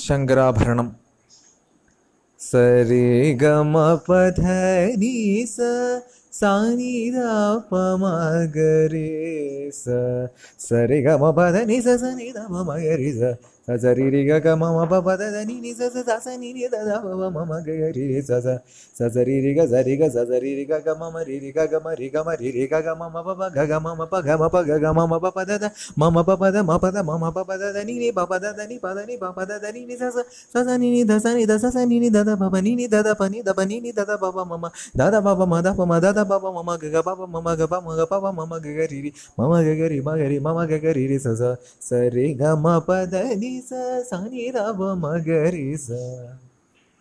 ശങ്കരാഭരണം സരി ഗമ പധ നീ സ ಸಾನಿ ಪ ಮ ಗರಿ ಸ ಸರಿ ಗ ಮ ಪದ ನಿ ಸ ಸ ನಿ ದ ಮ ಮ ಗರಿ ಸ ಸ ಸ ರಿ ರಿ ಗ ಗ ಮ ಮ ಪ ಪದ ದ ನಿ ನಿ ಸ ಸ ಸ ಸ ನಿ ನಿ ದ ದ ಪ ಪ ಮ ಮ ಗ ಗ ರಿ ರಿ ಸ ಸ ಸ ಸ ರಿ ರಿ ಗ ಸ ರಿ ಗ ಸ ಸ ರಿ ರಿ ಗ ಗ ಮ ಮ ರಿ ರಿ ಗ ಗ ಮ ರಿ ಗ ಮ ರಿ ರಿ ಗ ಗ ಮ ಮ ಪ ಪ ಗ ಗ ಮ ಮ ಪ ಗ ಮ ಪ ಗ ಗ ಮ ಮ ಪ ಪದ ದ ಮ ಮ ಪ ಪದ ಮ ಪದ ಮ ಮ ಪ ಪದ ದ ನಿ ನಿ ಪ ಪದ ದ ನಿ ಪ ದ ನಿ ಪ ಪದ ದ ನಿ ನಿ ಸ ಸ ಸ ಸ ನಿ ನಿ ದ ಸ ನಿ ದ ಸ ಸ ನಿ ನಿ ದ ದ ಪ ಪ ನಿ ನಿ ದ ದ ಪ ನಿ ದ ಪ ನಿ ನಿ ದ ದ ಪ ಪ ಮ ಮ ದ ದ ಪ ಪ ಮ ದ ಪ ಮ ದ ದ बाबा ममा ग बाबामामा ग बा ममा गिरी मामामा गी मगा मामा गी रि सरी गमा पि स सा रा घ स